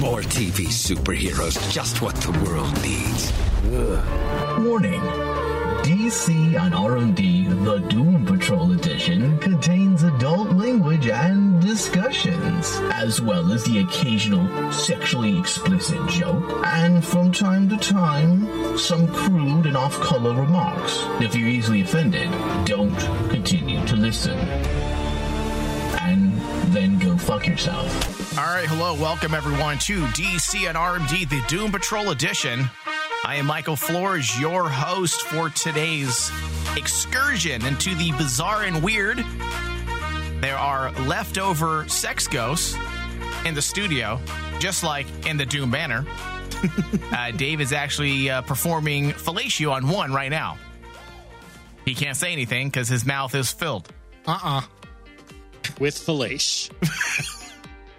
More TV superheroes, just what the world needs. Warning. DC on RMD The Doom Patrol Edition contains adult language and discussions, as well as the occasional sexually explicit joke, and from time to time, some crude and off-color remarks. If you're easily offended, don't continue to listen. And then go fuck yourself. All right, hello, welcome everyone to DC and RMD, the Doom Patrol edition. I am Michael Flores, your host for today's excursion into the bizarre and weird. There are leftover sex ghosts in the studio, just like in the Doom Manor. uh, Dave is actually uh, performing fellatio on one right now. He can't say anything because his mouth is filled. Uh-uh. With Felice.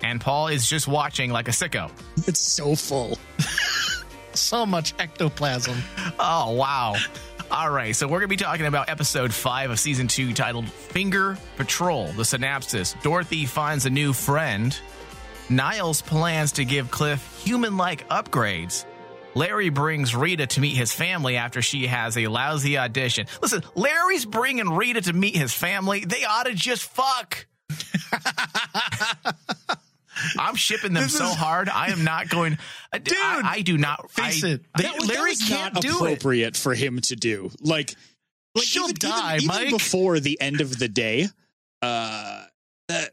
And Paul is just watching like a sicko. It's so full. so much ectoplasm. Oh, wow. All right, so we're going to be talking about episode five of season two titled Finger Patrol, the synopsis. Dorothy finds a new friend. Niles plans to give Cliff human like upgrades. Larry brings Rita to meet his family after she has a lousy audition. Listen, Larry's bringing Rita to meet his family. They ought to just fuck. I'm shipping them This so is- hard. I am not going. Dude, I, I do not. Face I, it. That, They- that Larry was can't not do it. appropriate for him to do. Like, like She'll even, die, even, Mike. even before the end of the day. Uh, that,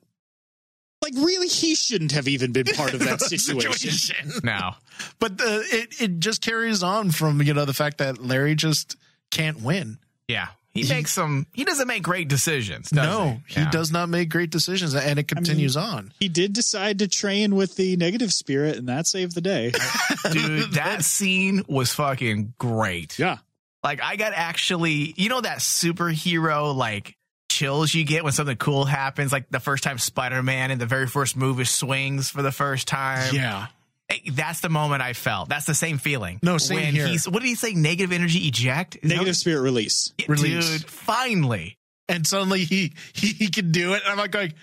like, really, he shouldn't have even been part of that situation. No. But the, it, it just carries on from, you know, the fact that Larry just can't win. Yeah. He makes some. He doesn't make great decisions. Does no, he, he does not make great decisions, and it continues on. He did decide to train with the negative spirit, and that saved the day. Dude, that scene was fucking great. yeah. Like, I got actually, you know, that superhero like chills you get when something cool happens, like the first time Spider Man in the very first movie swings for the first time. Yeah. Hey, That's the moment I felt. That's the same feeling. No, same when here. He's, what did he say? Negative energy eject? Is Negative spirit release. Release. Dude, finally. And suddenly he, he, he can do it. And I'm like, going,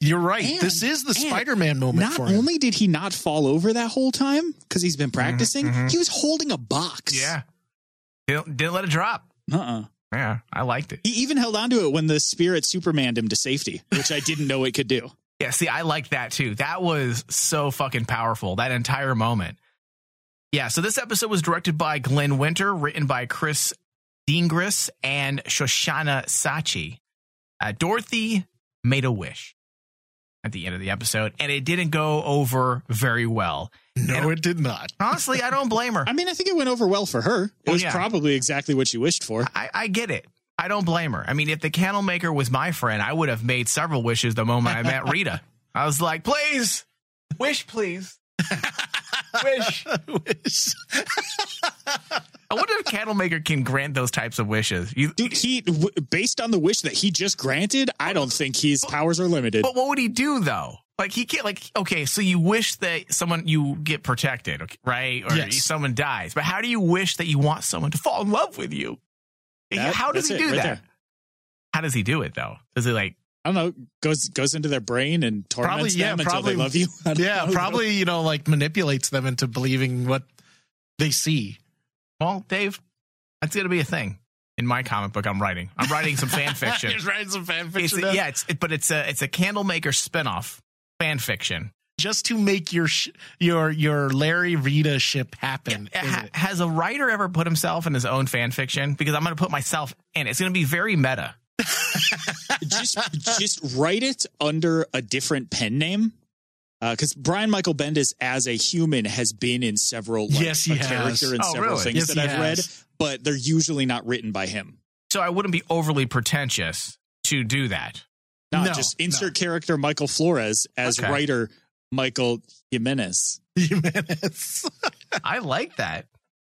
you're right. And- this is the Spider Man moment Not for him. only did he not fall over that whole time because he's been mm-hmm, practicing, mm-hmm. he was holding a box. Yeah. Didn't, didn't let it drop. Uh-uh. Yeah. I liked it. He even held on to it when the spirit supermaned him to safety, which I didn't know it could do. Yeah, see, I like that too. That was so fucking powerful, that entire moment. Yeah, so this episode was directed by Glen Winter, written by Chris Dingess and Shoshana Sachi. Uh, Dorothy made a wish at the end of the episode, and it didn't go over very well. No, it did not. Honestly, I don't blame her. I mean, I think it went over well for her. It Oh, was yeah. probably exactly what she wished for. I, I get it. I don't blame her. I mean, if the candle maker was my friend, I would have made several wishes the moment I met Rita. I was like, please, wish, please. wish. wish. I wonder if candle maker can grant those types of wishes. You, Dude, he w- based on the wish that he just granted, I don't think his powers are limited. but what would he do though? Like he can't. Like okay, so you wish that someone you get protected, okay, right? Or Yes. someone dies, but how do you wish that you want someone to fall in love with you? That- how does that's he it, do right that? there. How does he do it though? Does he like? I don't know. Goes goes into their brain and torments Probably, yeah, them until probably- they love you. Yeah, know. probably, you know, like manipulates them into believing what they see. Well, Dave, that's gonna be a thing in my comic book. I'm writing. I'm writing some fan fiction. He's writing some fan fiction. now. yeah, it's it, but it's a it's a Candlemaker spinoff fan fiction. Just to make your sh- your your Larry Rita ship happen. is Ha- it? has a writer ever put himself in his own fan fiction? Because I'm going to put myself in. It's going to be very meta. just just write it under a different pen name. Uh, because Brian Michael Bendis as a human has been in several like, Yes, he a has. character in Oh, several really? things Yes, that I've read, but they're usually not written by him. So I wouldn't be overly pretentious to do that. Not No, just insert character Michael Flores as Okay. writer Michael Jimenez. Jimenez, I like that.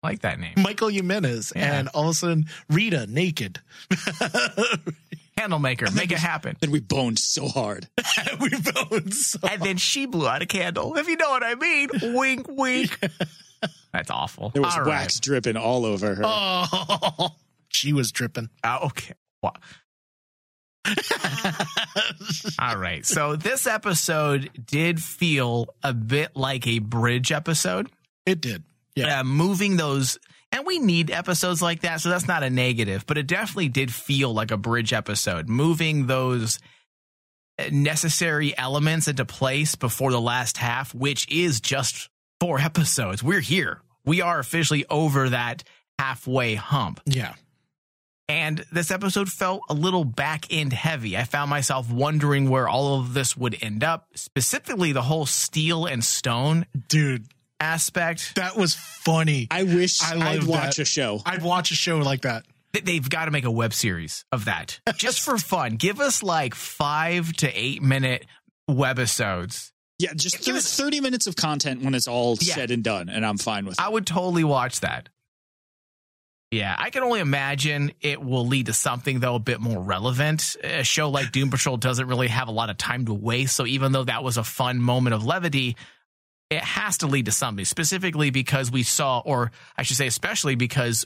I like that name. Michael Jimenez, Yeah. and all of a sudden Rita naked. Candlemaker, make it happen. Then we boned so hard. we both saw. And then she blew out a candle. If you know what I mean. wink, wink. That's awful. There was All right. wax dripping all over her. Oh, she was dripping. Uh, okay. Wow. All right. So this episode did feel a bit like a bridge episode. It did. Yeah. Uh, moving those, and we need episodes like that. So that's not a negative, but it definitely did feel like a bridge episode. Moving those necessary elements into place before the last half, which is just four episodes. We're here. We are officially over that halfway hump. Yeah. And this episode felt a little back end heavy. I found myself wondering where all of this would end up, specifically the whole steel and stone Dude, aspect. that was funny. I wish I I'd watch that. a show. I'd watch a show like that. They've got to make a web series of that just for fun. Give us like five to eight minute webisodes. Yeah, just Give thir- us- 30 minutes of content when it's all Yeah. said and done, and I'm fine with it. I would totally watch that. Yeah, I can only imagine it will lead to something though a bit more relevant. A show like Doom Patrol doesn't really have a lot of time to waste, so even though that was a fun moment of levity, it has to lead to something. Specifically because we saw, or I should say, especially because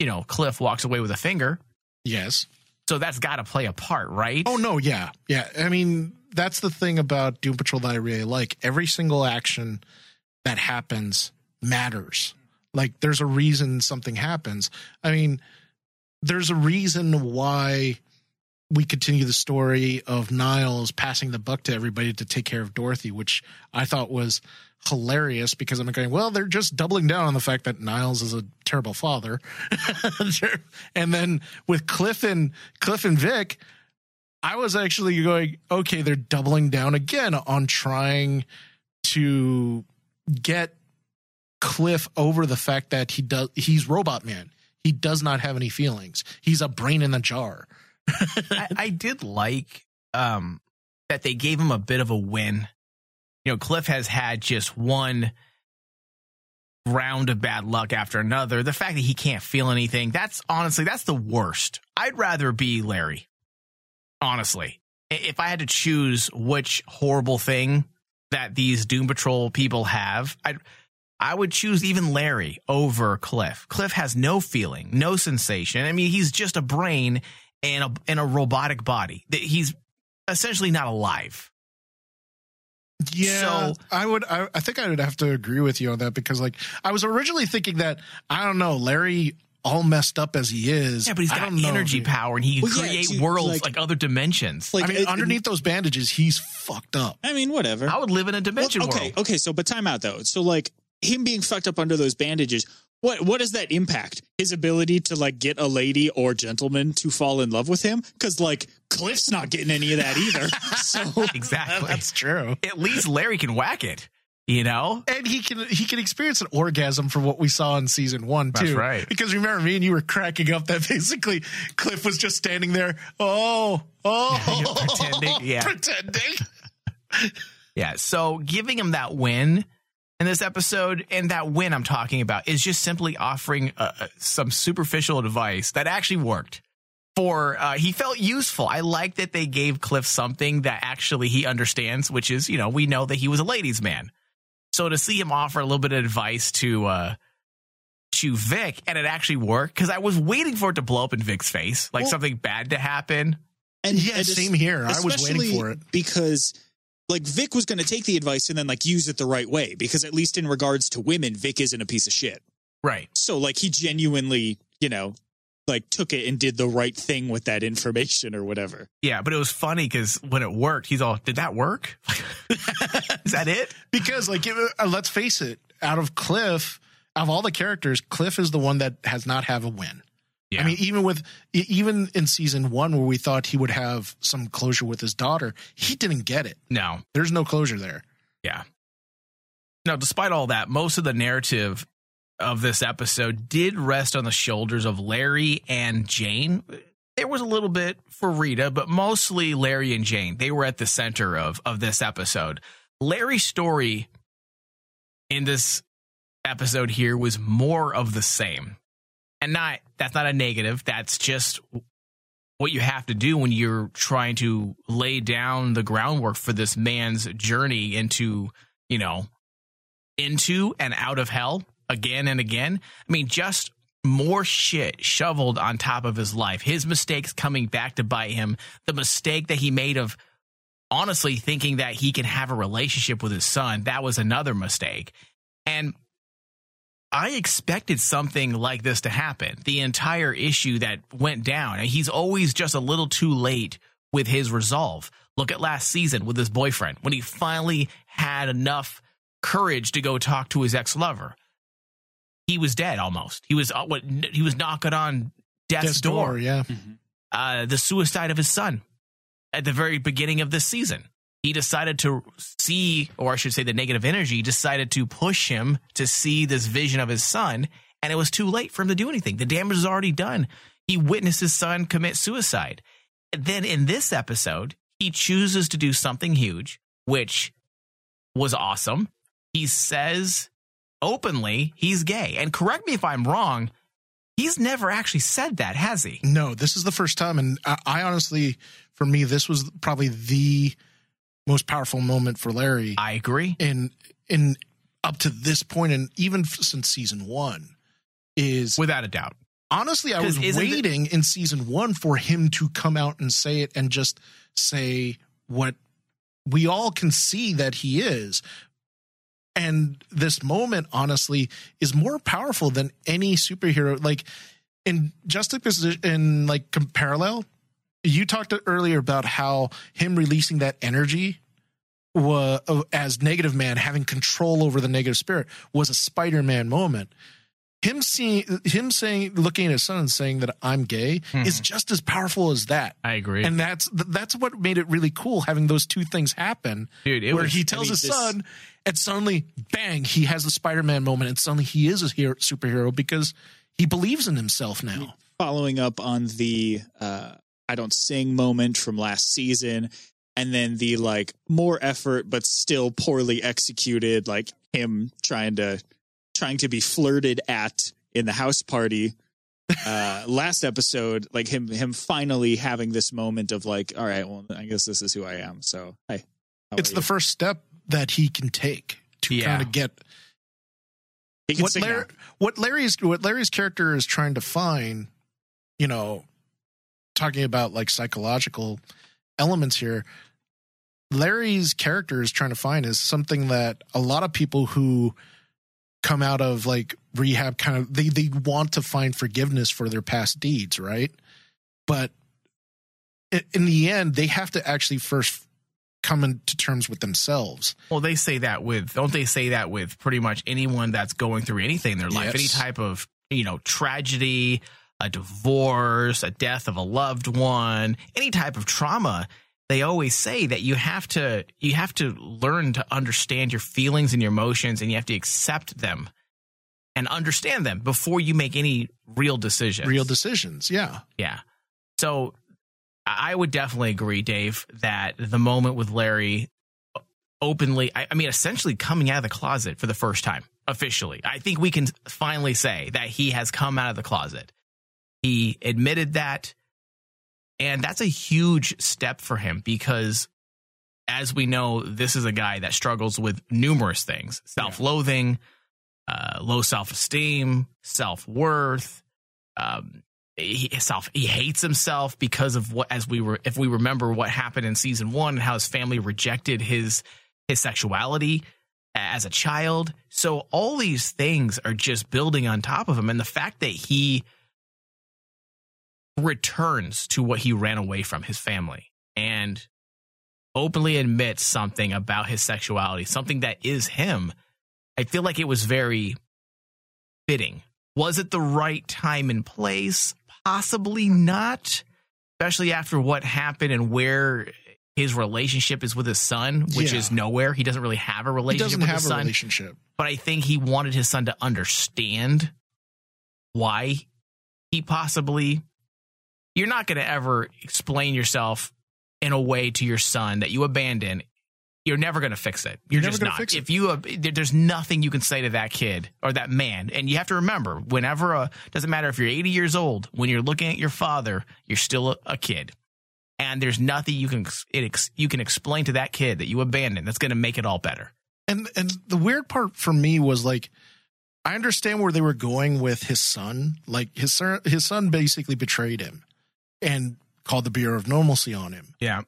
you know Cliff walks away with a finger, Yes. so that's got to play a part, right? Oh no, yeah, yeah. I mean, that's the thing about Doom Patrol that I really like. Every single action that happens matters. Like, there's a reason something happens. I mean, there's a reason why we continue the story of Niles passing the buck to everybody to take care of Dorothy, which I thought was hilarious because I'm going, well, they're just doubling down on the fact that Niles is a terrible father. and then with Cliff and Cliff and Vic, I was actually going, okay, they're doubling down again on trying to get Cliff over the fact that he does he's robot man. He does not have any feelings. He's a brain in a jar. I, I did like um, that they gave him a bit of a win. You know, Cliff has had just one round of bad luck after another. The fact that he can't feel anything, that's honestly, that's the worst. I'd rather be Larry. Honestly. If I had to choose which horrible thing that these Doom Patrol people have, I'd I would choose even Larry over Cliff. Cliff has no feeling, no sensation. I mean, he's just a brain and a and a robotic body. That He's essentially not alive. Yeah, So- I would. I, I think I would have to agree with you on that because, like, I was originally thinking that I don't know, Larry, all messed up as he is. Yeah, but he's got don't know, energy power and he can Well, yeah, create dude, worlds like- like, other dimensions. Like, I mean, it- underneath those bandages, he's fucked up. I mean, whatever. I would live in a dimension Well, okay, world. okay. So, but time out though. So, like him being fucked up under those bandages. What what does that impact? His ability to like get a lady or gentleman to fall in love with him? Because like Cliff's not getting any of that either. so Exactly. That's true. At least Larry can whack it. You know? And he can he can experience an orgasm for what we saw in season one too. That's right. Because remember, me and you were cracking up that basically Cliff was just standing there. Oh, oh, Pretending, yeah. pretending. Yeah. So giving him that win in this episode, and that win I'm talking about, is just simply offering uh, uh, some superficial advice that actually worked. For uh, he felt useful. I like that they gave Cliff something that actually he understands, which is you know we know that he was a ladies' man. So to see him offer a little bit of advice to uh, to Vic, and it actually worked because I was waiting for it to blow up in Vic's face, like Well- something bad to happen. and Yeah, and same here. I was waiting for it. because like Vic was going to take the advice and then like use it the right way. Because at least in regards to women, Vic isn't a piece of shit. Right. So like he genuinely, you know, like took it and did the right thing with that information or whatever. Yeah, but it was funny because when it worked, he's all, "Did that work? Is that it?" Because, like, it- uh, let's face it, out of Cliff, out of all the characters, Cliff is the one that has not have a win. Yeah. I mean, even with even in season one, where we thought he would have some closure with his daughter, he didn't get it. No, There's no closure there. yeah. Now, despite all that, most of the narrative of this episode did rest on the shoulders of Larry and Jane. There was a little bit for Rita, but mostly Larry and Jane. They were at the center of of this episode. Larry's story in this episode here was more of the same. And not that's not a negative. That's just what you have to do when you're trying to lay down the groundwork for this man's journey into, you know, into and out of hell again and again. I mean, just more shit shoveled on top of his life. His mistakes coming back to bite him. The mistake that he made of honestly thinking that he can have a relationship with his son. That was another mistake. And I expected something like this to happen. The entire issue that went down. He's always just a little too late with his resolve. Look at last season with his boyfriend when he finally had enough courage to go talk to his ex lover. He was dead almost. He was uh, what he was knocking on death's, Death's door. door, yeah. Uh, the suicide of his son at the very beginning of this season. He decided to see, or I should say, the negative energy decided to push him to see this vision of his son, and it was too late for him to do anything. The damage is already done. He witnessed his son commit suicide. Then in this episode, he chooses to do something huge, which was awesome. He says openly he's gay. And correct me if I'm wrong, he's never actually said that, has he? No, this is the first time, and I, I honestly, for me, this was probably the most powerful moment for Larry I agree. in in up to this point, and even since season one. Is Without a doubt. honestly, I was isn't it- waiting in season one for him to come out and say it and just say what we all can see that he is. And this moment, honestly, is more powerful than any superhero. Like in juxtaposition, in like parallel, you talked earlier about how him releasing that energy was as negative man having control over the negative spirit was a spider-man moment. Him seeing him saying looking at his son and saying that i'm gay is just as powerful as that. I agree. and that's that's what made it really cool having those two things happen Dude, it where was- he I tells mean, his this- son and suddenly bang he has the spider-man moment and suddenly he is a hero, superhero because he believes in himself now. Following up on the uh, I don't sing moment from last season, and then the like more effort but still poorly executed, like him trying to trying to be flirted at in the house party. Uh, last episode, like him him finally having this moment of like, all right, well, I guess this is who I am. So, hey, it's the you? first step that he can take to Yeah. kind of get he can what Larry, what Larry's what Larry's character is trying to find, you know, talking about like psychological elements here. Larry's character is trying to find is something that a lot of people who come out of like rehab kind of they they want to find forgiveness for their past deeds, right? But in the end, they have to actually first come into terms with themselves. Well, they say that with don't they say that with pretty much anyone that's going through anything in their life, Yes. any type of you know tragedy, a divorce, a death of a loved one, any type of trauma. They always say that you have to you have to learn to understand your feelings and your emotions, and you have to accept them and understand them before you make any real decisions. Real decisions, yeah. Yeah. So I would definitely agree, Dave, that the moment with Larry openly, I, I mean, essentially coming out of the closet for the first time officially, I think we can finally say that he has come out of the closet. He admitted that. And that's a huge step for him because, as we know, this is a guy that struggles with numerous things self loathing, uh, low self esteem, self worth. Um, he self he hates himself because of what as we were if we remember what happened in season one and how his family rejected his his sexuality as a child so all these things are just building on top of him and the fact that he returns to what he ran away from his family and openly admits something about his sexuality something that is him i feel like it was very fitting was it the right time and place possibly not especially after what happened and where his relationship is with his son which Yeah. is nowhere he doesn't really have a He relationship doesn't with have a son relationship. but I think he wanted his son to understand why he possibly. You're not going to ever explain yourself in a way to your son that you abandon. You're never going to fix it. You're, You're just not. If you, there's nothing you can say to that kid or that man, and you have to remember, whenever a doesn't matter if you're 80 years old, when you're looking at your father, you're still a, a kid, and there's nothing you can it you can explain to that kid that you abandoned that's going to make it all better. And and the weird part for me was like I understand where they were going with his son. Like his son, his son basically betrayed him and called the Bureau of Normalcy on him. Yeah.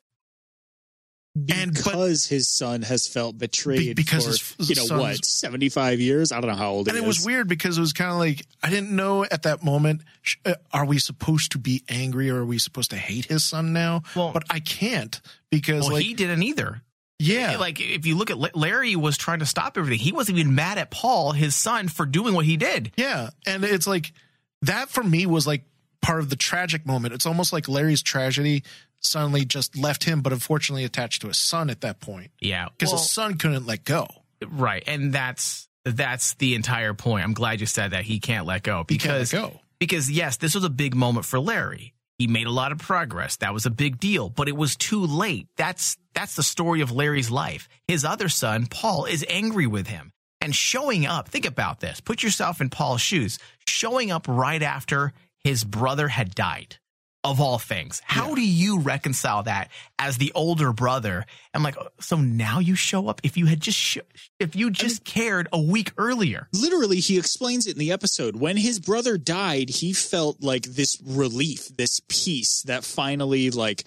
And- but- because his son has felt betrayed because for his you know what seventy five years. I don't know how old. And he it was weird because it was kind of like I didn't know at that moment. sh- uh, Are we supposed to be angry or are we supposed to hate his son now? Well- but I can't because Well, like he didn't either. yeah, Like if you look at Larry was trying to stop everything. He wasn't even mad at Paul, his son, for doing what he did. Yeah. And it's like that for me was like part of the tragic moment. It's almost like Larry's tragedy suddenly just left him, but unfortunately attached to his son at that point Yeah. because Well, his son couldn't let go. right. And that's that's the entire point. I'm glad you said that. He can't let go can't let because go. because yes, this was a big moment for Larry. He made a lot of progress. That was a big deal, but it was too late. That's that's the story of Larry's life. His other son, Paul, is angry with him and showing up. Think about this. Put yourself in Paul's shoes. Showing up right after his brother had died. Of all things, how do you reconcile that as the older brother? I'm like, so now you show up. If you had just, sh- if you just cared a week earlier, literally he explains it in the episode when his brother died he felt like this relief this peace that finally like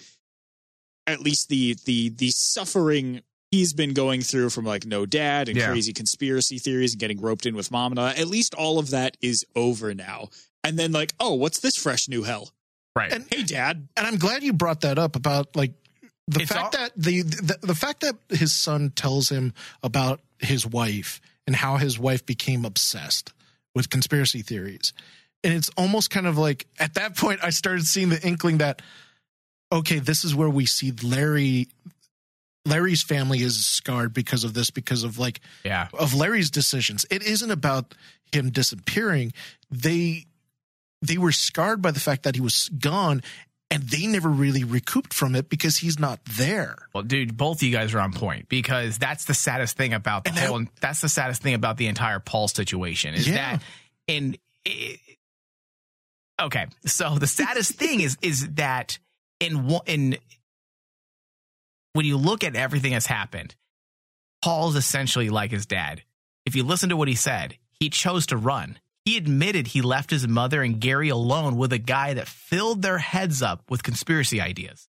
at least the the the suffering he's been going through from like no dad and Yeah. crazy conspiracy theories and getting roped in with mom and all at least all of that is over now and then like oh what's this fresh new hell right? And- hey dad And I'm glad you brought that up about like the It's fact all- that the, the the fact that his son tells him about his wife and how his wife became obsessed with conspiracy theories. And it's almost kind of like at that point I started seeing the inkling that okay, this is where we see Larry Larry's family is scarred because of this because of like yeah, of Larry's decisions. It isn't about him disappearing. They they were scarred by the fact that he was gone and they never really recouped from it because he's not there. Well, dude, both of you guys are on point because that's the saddest thing about the And that- whole. that's the saddest thing about the entire Paul situation is Yeah. that in. i- okay, so the saddest thing is is that in one- in when you look at everything that's happened, Paul's essentially like his dad. If you listen to what he said, he chose to run. He admitted he left his mother and Gary alone with a guy that filled their heads up with conspiracy ideas.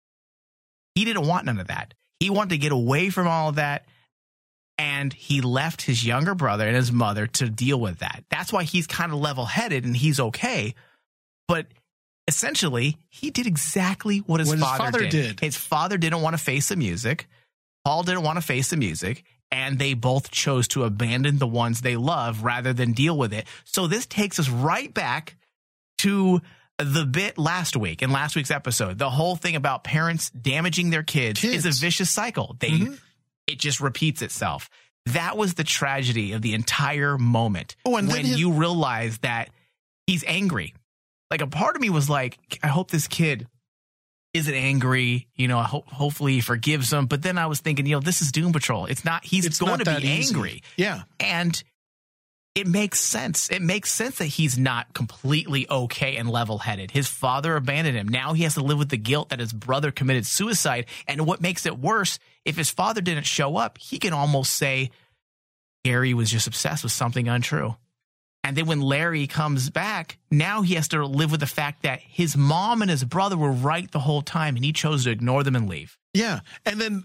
He didn't want none of that. He wanted to get away from all of that. And he left his younger brother and his mother to deal with that. That's why he's kind of level headed and he's okay. But essentially, he did exactly what his, What his father, father did. did. His father didn't want to face the music. Paul didn't want to face the music. And they both chose to abandon the ones they love rather than deal with it. So this takes us right back to the bit last week in last week's episode. The whole thing about parents damaging their kids, is a vicious cycle. They Mhm. it just repeats itself. That was the tragedy of the entire moment. Oh, and when his- you realize that he's angry. Like a part of me was like, I hope this kid isn't angry. You know, I hope hopefully he forgives him. But then I was thinking, you know, this is Doom Patrol. It's not. He's It's going not to be easy. angry Yeah. and it makes sense. It makes sense that he's not completely okay and level headed. His father abandoned him. Now he has to live with the guilt that his brother committed suicide. And what makes it worse, if his father didn't show up, he can almost say Gary was just obsessed with something untrue. And then when Larry comes back, now he has to live with the fact that his mom and his brother were right the whole time and he chose to ignore them and leave. Yeah. And then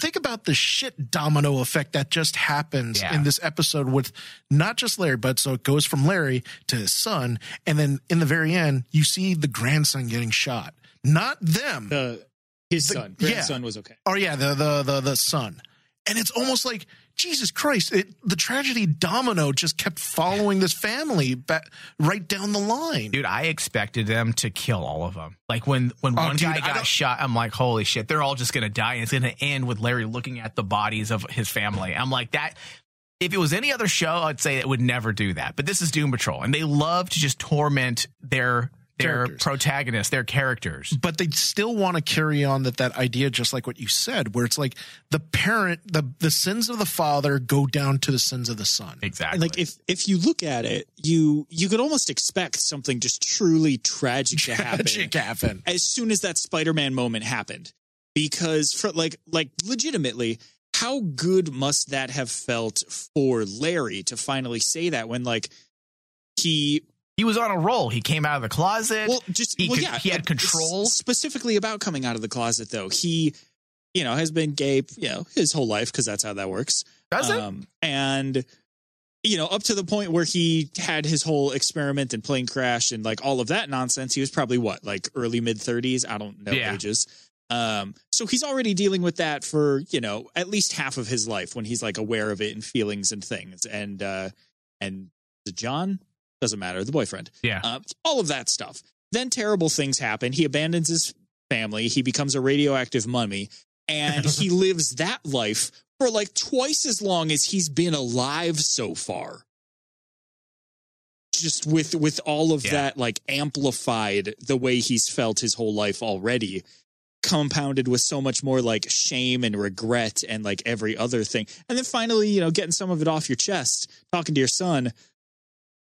think about the shit domino effect that just happens Yeah. in this episode with not just Larry, but so it goes from Larry to his son. And then in the very end, you see the grandson getting shot. Not them. the his The- son yeah. grandson was okay Oh yeah, the the the the son. And it's almost like Jesus Christ, it, the tragedy domino just kept following this family back, right down the line. Dude, I expected them to kill all of them. Like when when Oh, one dude, guy got shot, I'm like, holy shit, they're all just gonna die, and it's gonna end with Larry looking at the bodies of his family. I'm like that. If it was any other show, I'd say it would never do that. But this is Doom Patrol, and they love to just torment their their Characters. protagonists, their characters. but they still want to carry on that that idea just like what you said where it's like the parent the the sins of the father go down to the sins of the son Exactly. and like if if you look at it you you could almost expect something just truly tragic to happen tragic happen as soon as that Spider-Man moment happened, because for like like legitimately, how good must that have felt for Larry to finally say that when like he He was on a roll. He came out of the closet. well just he well, could- yeah he had control. specifically about coming out of the closet though he you know has been gay you know his whole life because that's how that works Does it? um, and you know up to the point where he had his whole experiment and plane crash and like all of that nonsense he was probably what like early mid 30s i don't know Yeah. ages um so he's already dealing with that for you know at least half of his life when he's like aware of it and feelings and things and uh and john doesn't matter the boyfriend yeah. uh, all of that stuff. Then terrible things happen. He abandons his family. He becomes a radioactive mummy, and he lives that life for like twice as long as he's been alive so far. Just with with all of Yeah. that like amplified the way he's felt his whole life already, compounded with so much more like shame and regret and like every other thing. And then finally, you know, getting some of it off your chest, talking to your son,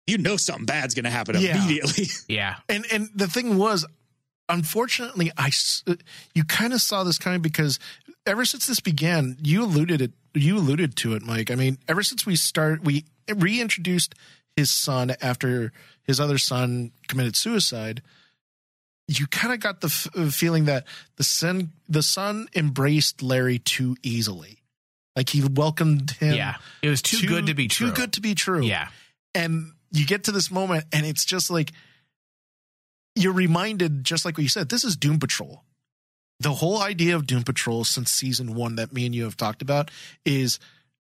you know something bad's going to happen Yeah. immediately. yeah. And and the thing was, unfortunately, I s- uh, you kind of saw this coming because ever since this began, you alluded it. You alluded to it, Mike. I mean, ever since we start, we reintroduced his son after his other son committed suicide. You kind of got the f- uh, feeling that the son the son embraced Larry too easily, like he welcomed him. Yeah. It was too, good to be true. Too good to be true Yeah. and you get to this moment and it's just like you're reminded just like what you said this is doom patrol the whole idea of doom patrol since season one that me and you have talked about is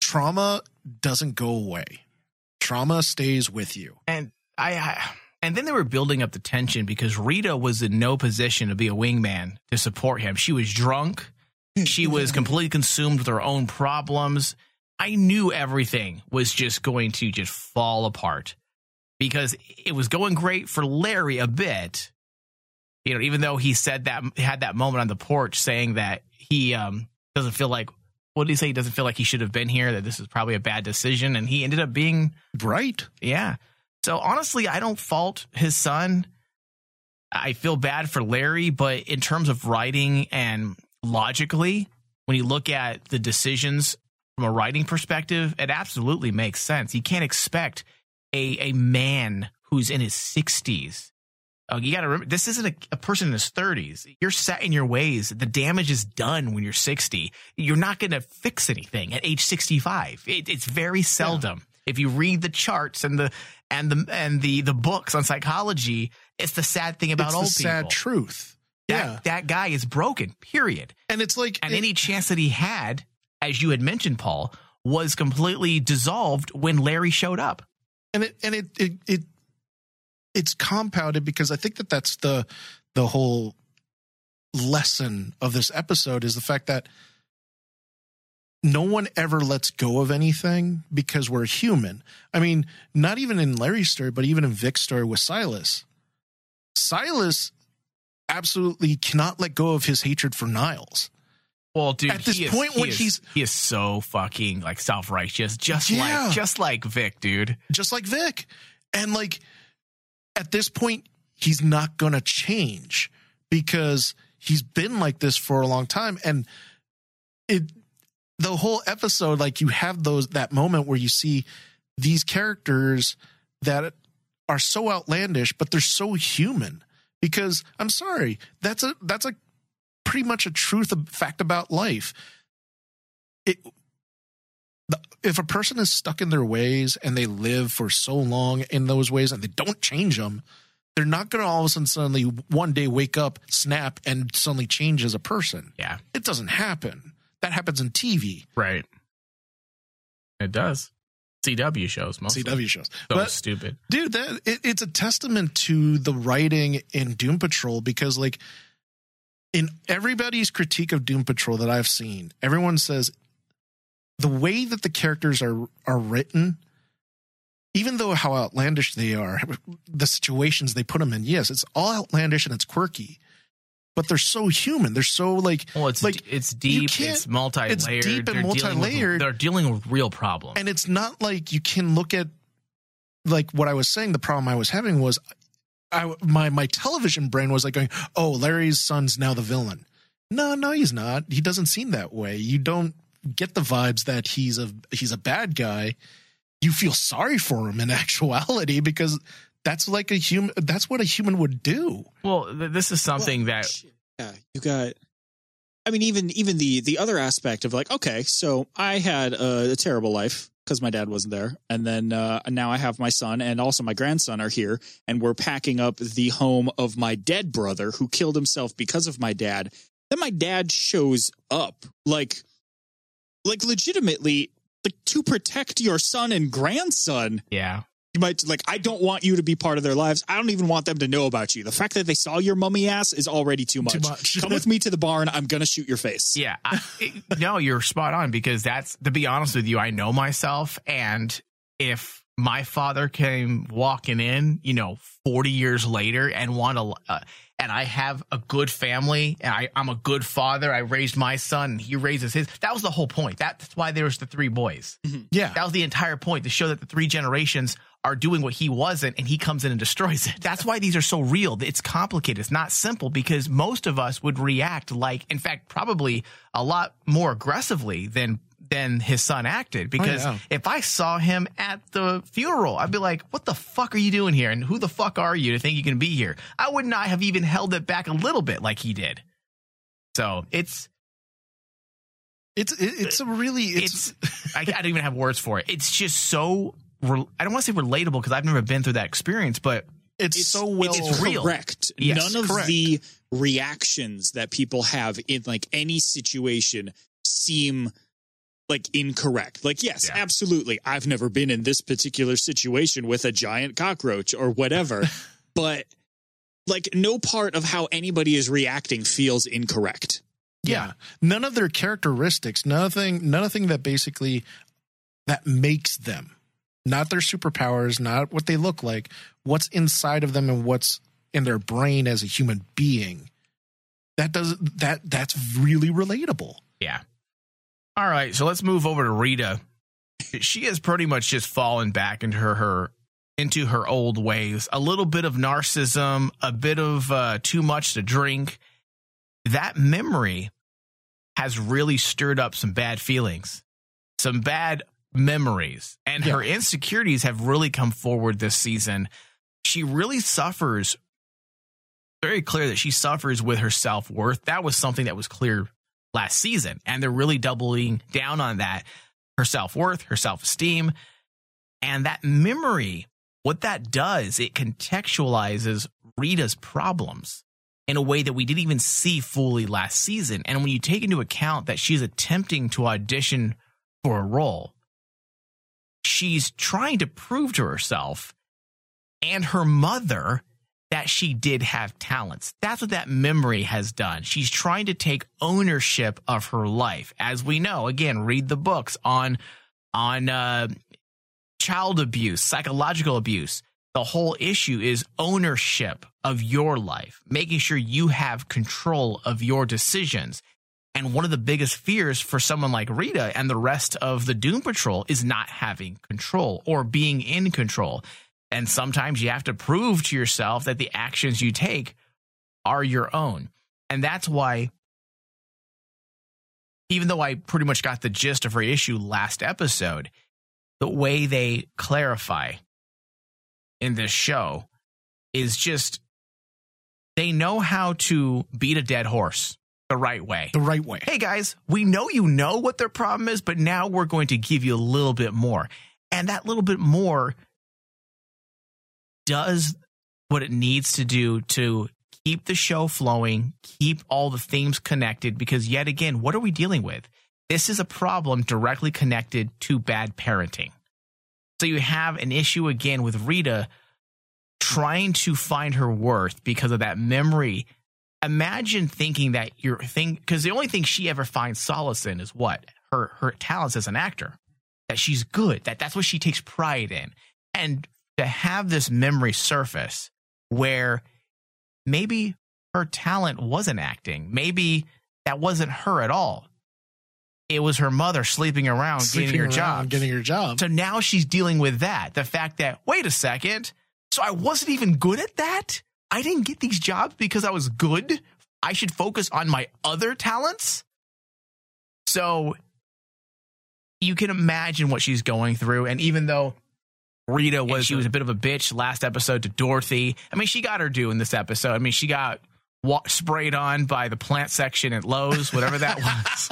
trauma doesn't go away trauma stays with you And I, I and then they were building up the tension because Rita was in no position to be a wingman to support him. She was drunk. She was completely consumed with her own problems. I knew everything was just going to just fall apart because it was going great for Larry a bit. You know, even though he said that had that moment on the porch saying that he um doesn't feel like what did he say? He doesn't feel like he should have been here. That this is probably a bad decision, and he ended up being right yeah. So honestly, I don't fault his son. I feel bad for Larry, but in terms of writing and logically, when you look at the decisions from a writing perspective, it absolutely makes sense. You can't expect a a man who's in his 60s. Oh, you got to remember, this isn't a, a person in his 30s. You're set in your ways. The damage is done when you're 60. You're not going to fix anything at age 65. It, it's very seldom. If you read the charts and the and the and the the books on psychology, it's the sad thing about it's old the sad people. truth That yeah that guy is broken. Period. and it's like And it- any chance that he had, as you had mentioned, Paul, was completely dissolved when Larry showed up. And it and it it, it it's compounded because I think that that's the the whole lesson of this episode is the fact that no one ever lets go of anything because we're human. I mean, not even in Larry's story, but even in Vic's story with Silas. Silas absolutely cannot let go of his hatred for Niles. Well, dude, At this he is- point he when is- he's- he is so fucking like self righteous, just Yeah. like just like Vic, dude. just like Vic. And like at this point, he's not going to change because he's been like this for a long time. And it, the whole episode, like you have those, that moment where you see these characters that are so outlandish, but they're so human because I'm sorry, that's a, that's a pretty much a truth of fact about life. It, the, if a person is stuck in their ways and they live for so long in those ways and they don't change them, they're not going to all of a sudden suddenly one day wake up, snap, and suddenly change as a person. Yeah, It doesn't happen. That happens in TV, right. It does. CW shows mostly. CW shows. So but stupid. dude, that it, it's a testament to the writing in Doom Patrol because, like, in everybody's critique of Doom Patrol that I've seen, everyone says the way that the characters are are written, even though how outlandish they are, the situations they put them in, yes, it's all outlandish and it's quirky, but they're so human. They're so like, Well, it's like it's deep. It's multi-layered. it's deep and They're with- multi-layered. They're dealing with real problems. and it's not like you can look at like what I was saying. The problem I was having was, I my my television brain was like going, "Oh, Larry's son's now the villain." No, no, he's not. He doesn't seem that way. You don't get the vibes that he's a he's a bad guy. You feel sorry for him in actuality because that's like a human. That's what a human would do. Well, th- this is something Well, that yeah, you got. I mean, even even the the other aspect of like, okay, so I had a, a terrible life because my dad wasn't there, and then uh, now I have my son and also my grandson are here, and we're packing up the home of my dead brother who killed himself because of my dad. Then my dad shows up, like, like legitimately, like to protect your son and grandson yeah. You might like i don't want you to be part of their lives i don't even want them to know about you the fact that they saw your mummy ass is already too much, Too much. come with me to the barn i'm gonna shoot your face Yeah. I, it- no, you're spot on because that's to be honest with you, I know myself. And if my father came walking in, you know, 40 years later and want to, uh, and I have a good family and I, I'm a good father. I raised my son he raises his. That was the whole point. That's why there was the three boys. Yeah, That was the entire point to show that the three generations are doing what he wasn't and he comes in and destroys it. That's why these are so real. It's complicated. It's not simple because most of us would react like, in fact, probably a lot more aggressively than than his son acted oh, because yeah. if I saw him at the funeral, I'd be like, what the fuck are you doing here? And who the fuck are you to think you can be here? I would not have even held it back a little bit like he did. So it's it's it's a really it's, it's I, I don't even have words for it. It's just so re- I don't want to say relatable because I've never been through that experience, but it's, so well it's real. correct Yes, none of correct. the reactions that people have in like any situation seem like incorrect like yes Yeah. absolutely i've never been in this particular situation with a giant cockroach or whatever but like no part of how anybody is reacting feels incorrect yeah. None of their characteristics, nothing, nothing that basically that makes them, not their superpowers, not what they look like, what's inside of them and what's in their brain as a human being. That does that that's really relatable. yeah. All right, so let's move over to Rita. She has pretty much just fallen back into her, her into her old ways. A little bit of narcissism, a bit of uh, too much to drink. That memory has really stirred up some bad feelings, some bad memories, and her insecurities have really come forward this season. She really suffers. Very clear that she suffers with her self worth. That was something that was clear last season, and they're really doubling down on that. Her self worth, her self esteem, and that memory. What that does, it contextualizes Rita's problems in a way that we didn't even see fully last season. And when you take into account that she's attempting to audition for a role, she's trying to prove to herself and her mother that she did have talents. That's what that memory has done. She's trying to take ownership of her life. As we know, again, read the books on on uh, child abuse, psychological abuse. The whole issue is ownership of your life, making sure you have control of your decisions. And one of the biggest fears for someone like Rita and the rest of the Doom Patrol is not having control or being in control. And sometimes you have to prove to yourself that the actions you take are your own. And that's why, even though I pretty much got the gist of her issue last episode, the way they clarify in this show is just they know how to beat a dead horse the right way. The right way. Hey guys, we know you know what their problem is, but now we're going to give you a little bit more. And that little bit more does what it needs to do to keep the show flowing, keep all the themes connected. Because, yet again, what are we dealing with? This is a problem directly connected to bad parenting. So you have an issue again with Rita trying to find her worth because of that memory. Imagine thinking that your thing, because the only thing she ever finds solace in is what? Her, her talents as an actor. That she's good, that that's what she takes pride in. And to have this memory surface where maybe her talent wasn't acting, maybe that wasn't her at all. It was her mother sleeping around, Sleeping getting her job. getting her job. So now she's dealing with that. The fact that, wait a second, so I wasn't even good at that? I didn't get these jobs because I was good? I should focus on my other talents? So you can imagine what she's going through. And even though Rita was she was a bit of a bitch last episode to Dorothy, I mean, she got her due in this episode. I mean, she got wa- sprayed on by the plant section at Lowe's, whatever that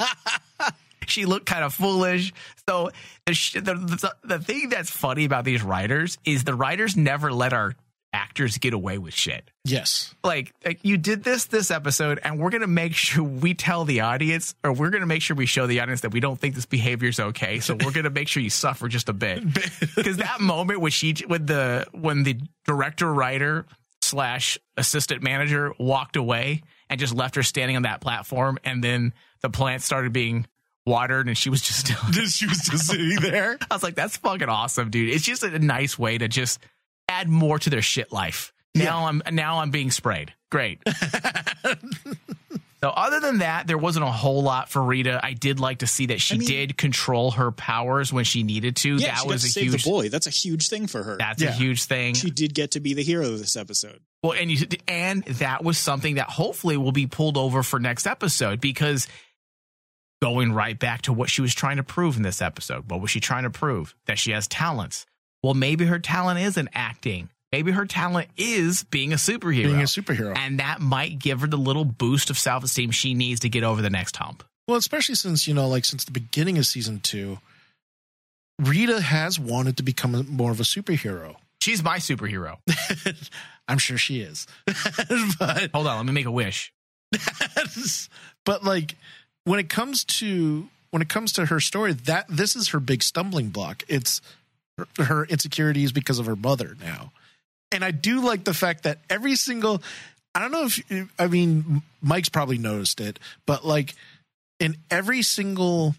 was. she looked kind of foolish. So the, sh- the, the the thing that's funny about these writers is the writers never let our actors get away with shit. Yes. Like, like you did this this episode, and we're gonna make sure we tell the audience, or we're gonna make sure we show the audience that we don't think this behavior is okay. So we're gonna make sure you suffer just a bit. Because that moment when she, when the when the director writer slash assistant manager walked away and just left her standing on that platform, and then the plant started being watered and she was just she was just sitting there. I was like, that's fucking awesome, dude. It's just a nice way to just add more to their shit life. Now I'm now I'm being sprayed. Great. so other than that, there wasn't a whole lot for Rita. I did like to see that she I mean- did control her powers when she needed to. Yeah, that was to a save huge the boy. That's a huge thing for her. that's a huge thing. she did get to be the hero of this episode. Well, and you, and that was something that hopefully will be pulled over for next episode because going right back to what she was trying to prove in this episode. What was she trying to prove? That she has talents. Well, maybe her talent isn't acting. Maybe her talent is being a superhero. Being a superhero. And that might give her the little boost of self esteem she needs to get over the next hump. Well, especially since, you know, like since the beginning of season two, Rita has wanted to become more of a superhero. She's my superhero. I'm sure she is. but Hold on, let me make a wish. but like when it comes to when it comes to her story, that this is her big stumbling block. It's her, her insecurities because of her mother now. And I do like the fact that every single I don't know if I mean Mike's probably noticed it, but like in every single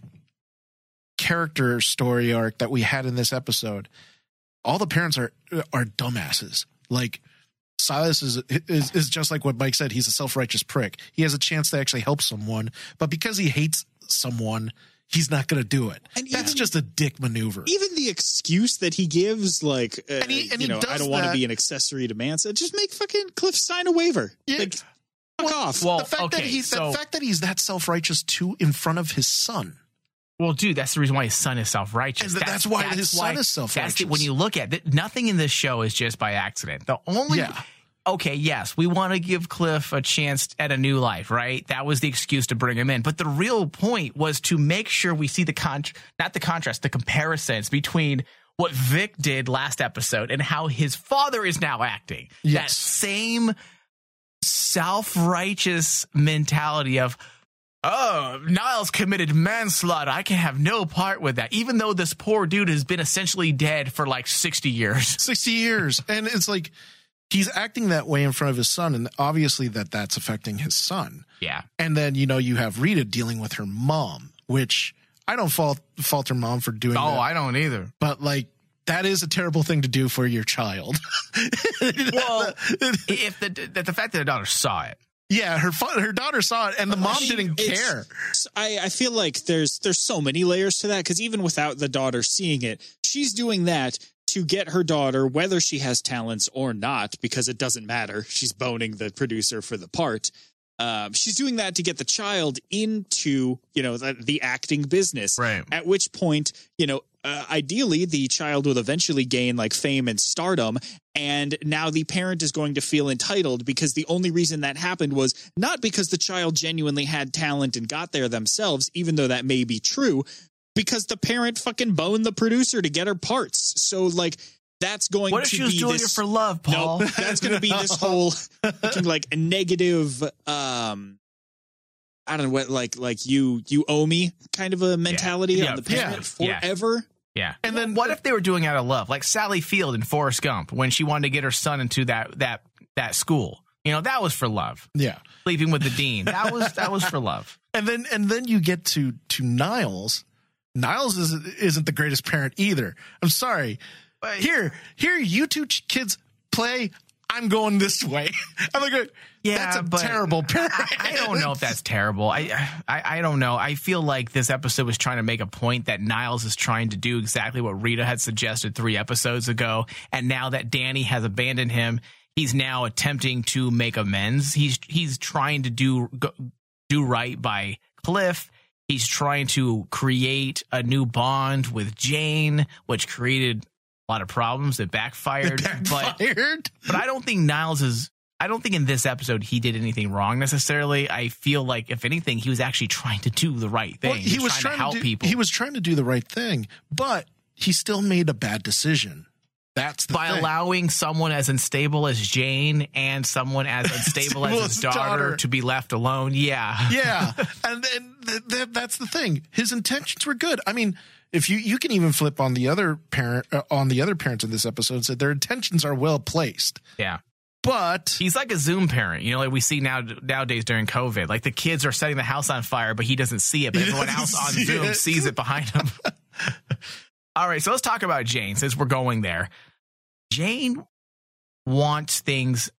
character story arc that we had in this episode, all the parents are are dumbasses. Like Silas is, is is just like what Mike said. He's a self righteous prick. He has a chance to actually help someone, but because he hates someone, he's not going to do it. And That's even- just a dick maneuver. Even the excuse that he gives, like, uh, And he- and you know, I don't want to be an accessory to Manson. Just make fucking Cliff sign a waiver. Yeah. Like, fuck off. Well, the fact okay, that he's so- the fact that he's that self righteous too in front of his son. Well, dude, that's the reason why his son is self righteous. And th- that's why his son is self-righteous. When you look at it, nothing in this show is just by accident. The only, Yeah. Okay, yes, we want to give Cliff a chance at a new life, right? That was the excuse to bring him in. But the real point was to make sure we see the con, not the contrast, the comparisons between what Vic did last episode and how his father is now acting. That Yes. same self righteous mentality of, oh, Niles committed manslaughter. I can have no part with that. Even though this poor dude has been essentially dead for like 60 years. 60 years. And it's like he's acting that way in front of his son. And obviously that that's affecting his son. Yeah. And then, you know, you have Rita dealing with her mom, which I don't fault, fault her mom for doing Oh, that. I don't either. but like, that is a terrible thing to do for your child. Well, if the, the, the fact that the daughter saw it. yeah, her her daughter saw it, and the mom She- didn't care. I, I feel like there's there's so many layers to that because even without the daughter seeing it, she's doing that to get her daughter, whether she has talents or not, because it doesn't matter. She's boning the producer for the part. Um, she's doing that to get the child into you know the, the acting business. Right. At which point, you know, uh, ideally the child will eventually gain like fame and stardom, and now the parent is going to feel entitled because the only reason that happened was not because the child genuinely had talent and got there themselves, even though that may be true, because the parent fucking boned the producer to get her parts. So like that's going to be. What if to she was be doing this, it for love, Paul? no, that's going to be this whole fucking like a negative um I don't know what like like you you owe me kind of a mentality Yeah. on the Yeah. parent Yeah. forever. Yeah. And then- what if they were doing out of love? Like Sally Field in Forrest Gump when she wanted to get her son into that that that school. You know, that was for love. Yeah. Sleeping with the dean. That was that was for love. And then and then you get to to Niles. Niles is, isn't the greatest parent either. I'm sorry. Here, here, you two kids play. I'm going this way. I'm like, uh, Yeah, that's a but terrible parent. I don't know if that's terrible. I, I I don't know. I feel like this episode was trying to make a point that Niles is trying to do exactly what Rita had suggested three episodes ago, and now that Danny has abandoned him, he's now attempting to make amends. He's he's trying to do go, do right by Cliff. He's trying to create a new bond with Jane, which created a lot of problems that backfired. But Backfired. but I don't think Niles is. I don't think in this episode he did anything wrong necessarily. I feel like if anything, he was actually trying to do the right thing. Well, he was trying, to help do, people. He was trying to do the right thing, but he still made a bad decision. That's the by thing. allowing someone as unstable as Jane and someone as unstable as his daughter, daughter. to be left alone. Yeah. yeah, and then th- th- that's the thing. His intentions were good. I mean, if you you can even flip on the other parent uh, on the other parents in this episode, said their intentions are well placed, Yeah. but He's like a Zoom parent, you know, like we see now nowadays during COVID. Like the kids are setting the house on fire, but he doesn't see it, but everyone else on see Zoom it. sees it behind him. All right, so let's talk about Jane since we're going there. Jane wants things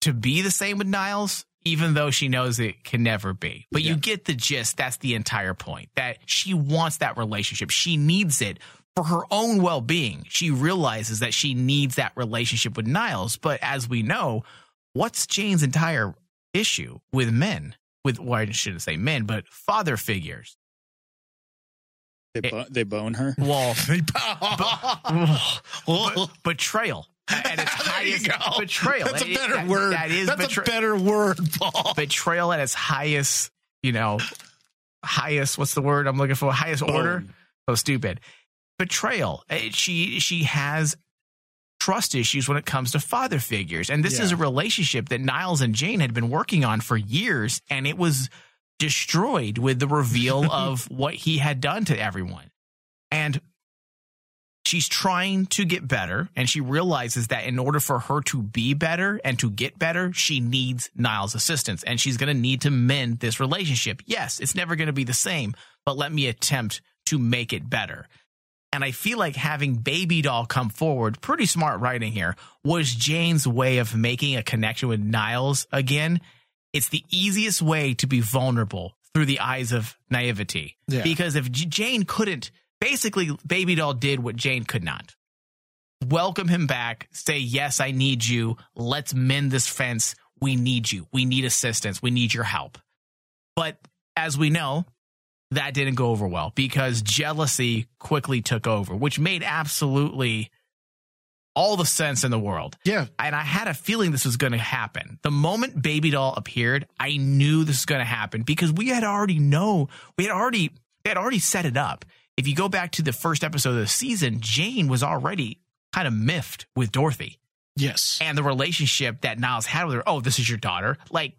to be the same with Niles, even though she knows it can never be. But you get the gist. That's the entire point that she wants that relationship. She needs it for her own well being. She realizes that she needs that relationship with Niles. But as we know, what's Jane's entire issue with men? With, well, I shouldn't say men, but father figures. They, bo- they bone her. Well, but, betrayal at its There you highest go. betrayal. That's a better that- word. That is That's betray- a better word, Paul. betrayal at its highest, you know, highest. What's the word I'm looking for? Highest order. Bone. So stupid. Betrayal. Uh, She she has trust issues when it comes to father figures, and this is a relationship that Niles and Jane had been working on for years, and it was destroyed with the reveal of what he had done to everyone. And she's trying to get better and she realizes that in order for her to be better and to get better she needs niles assistance and she's going to need to mend this relationship yes it's never going to be the same but let me attempt to make it better and i feel like having baby doll come forward pretty smart writing here was jane's way of making a connection with niles again it's the easiest way to be vulnerable through the eyes of naivety. Yeah. because if J- jane couldn't basically baby doll did what jane could not. Welcome him back. Say yes i need you. Let's mend this fence. We need you. We need assistance. We need your help. But as we know that didn't go over well because jealousy quickly took over which made absolutely all the sense in the world Yeah, and I had a feeling this was going to happen. The moment Baby Doll appeared, I knew this was going to happen because we had already know we had already we had already set it up. If you go back to the first episode of the season, Jane was already kind of miffed with Dorothy yes, and the relationship that Niles had with her. Oh, this is your daughter. Like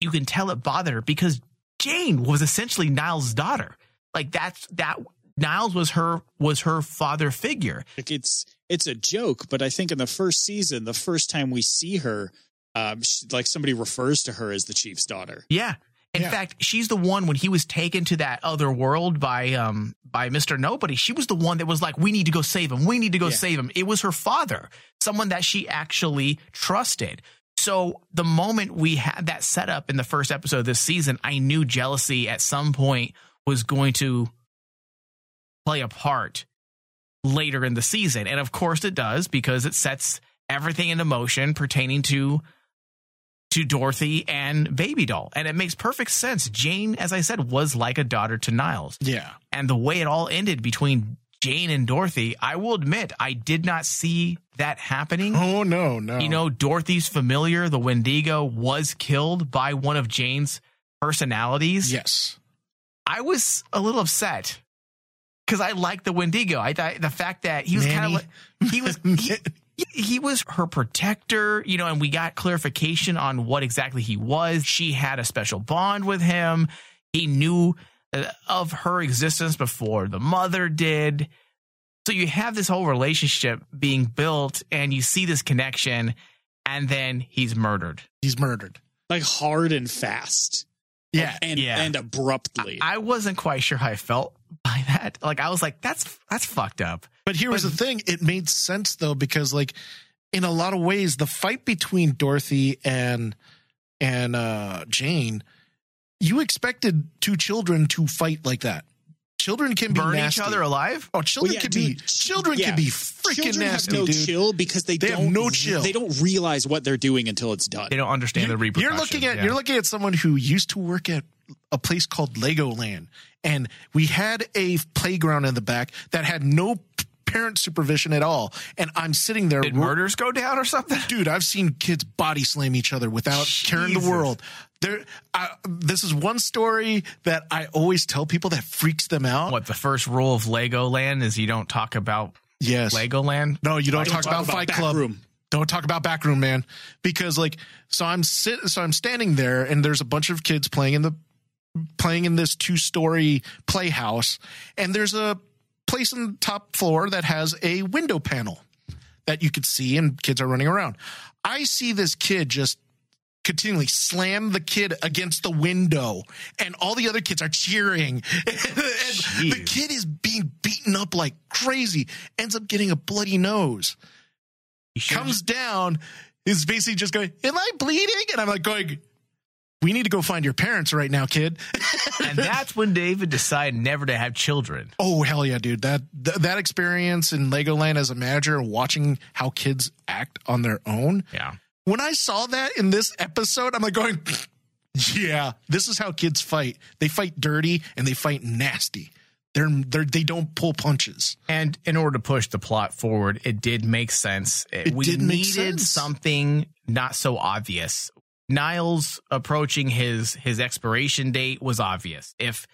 you can tell it bothered her because Jane was essentially Niles' daughter. Like that's that Niles was her was her father figure. Like it's it's a joke, but I think in the first season, the first time we see her, um, she, like somebody refers to her as the chief's daughter. Yeah. In Yeah. fact, she's the one when he was taken to that other world by um by Mr. Nobody, she was the one that was like, We need to go save him. We need to go Yeah. save him. It was her father, someone that she actually trusted. So the moment we had that set up in the first episode of this season, I knew jealousy at some point was going to play a part later in the season. And of course it does because it sets everything into motion pertaining to to Dorothy and Baby Doll. And it makes perfect sense. Jane, as I said, was like a daughter to Niles. yeah. And the way it all ended between Jane and Dorothy, I will admit, I did not see that happening. Oh no, no. You know, Dorothy's familiar, the Wendigo, was killed by one of Jane's personalities. yes, I was a little upset because I liked the Wendigo. I thought the fact that he was kind of like, he was, he, he was her protector, you know, and we got clarification on what exactly he was. She had a special bond with him. He knew uh, of her existence before the mother did. So you have this whole relationship being built and you see this connection and then he's murdered. he's murdered. Like hard and fast. Yeah, And Yeah. and abruptly. I wasn't quite sure how I felt by that. Like I was like, that's that's fucked up. But here was the thing: it made sense though because, like, in a lot of ways, the fight between Dorothy and and uh, Jane, you expected two children to fight like that. Children can be Burn nasty. each other alive. Oh, children Well, yeah, can be children yeah. can be freaking Children nasty, have no dude. chill because they, They have don't no chill. They don't realize what they're doing until it's done. They don't understand the You're, repercussions. you're looking at yeah. you're looking at someone who used to work at a place called Legoland, and we had a playground in the back that had no parent supervision at all. And I'm sitting there. Did murders go down or something? Dude, I've seen kids body slam each other without caring the world. There, I, this is one story that I always tell people that freaks them out. What the first rule of Legoland is you don't talk about Yes. Legoland. No, you don't Don't talk, talk about, about Fight Club. room. Don't talk about backroom, man. Because like, so I'm sit, so I'm standing there, and there's a bunch of kids playing in the playing in this two story playhouse, and there's a place on the top floor that has a window panel that you could see, and kids are running around. I see this kid just continually slam the kid against the window and all the other kids are cheering. And the kid is being beaten up like crazy ends up getting a bloody nose comes down is basically just going am i bleeding? And i'm like going we need to go find your parents right now kid and that's when David decided never to have children. oh hell yeah dude that th- that experience in legoland as a manager watching how kids act on their own Yeah. when I saw that in this episode, I'm like going, yeah, this is how kids fight. They fight dirty and they fight nasty. They're, they're they don't pull punches. And in order to push the plot forward, it did make sense. It we needed sense. something not so obvious. Niles approaching his his expiration date was obvious. If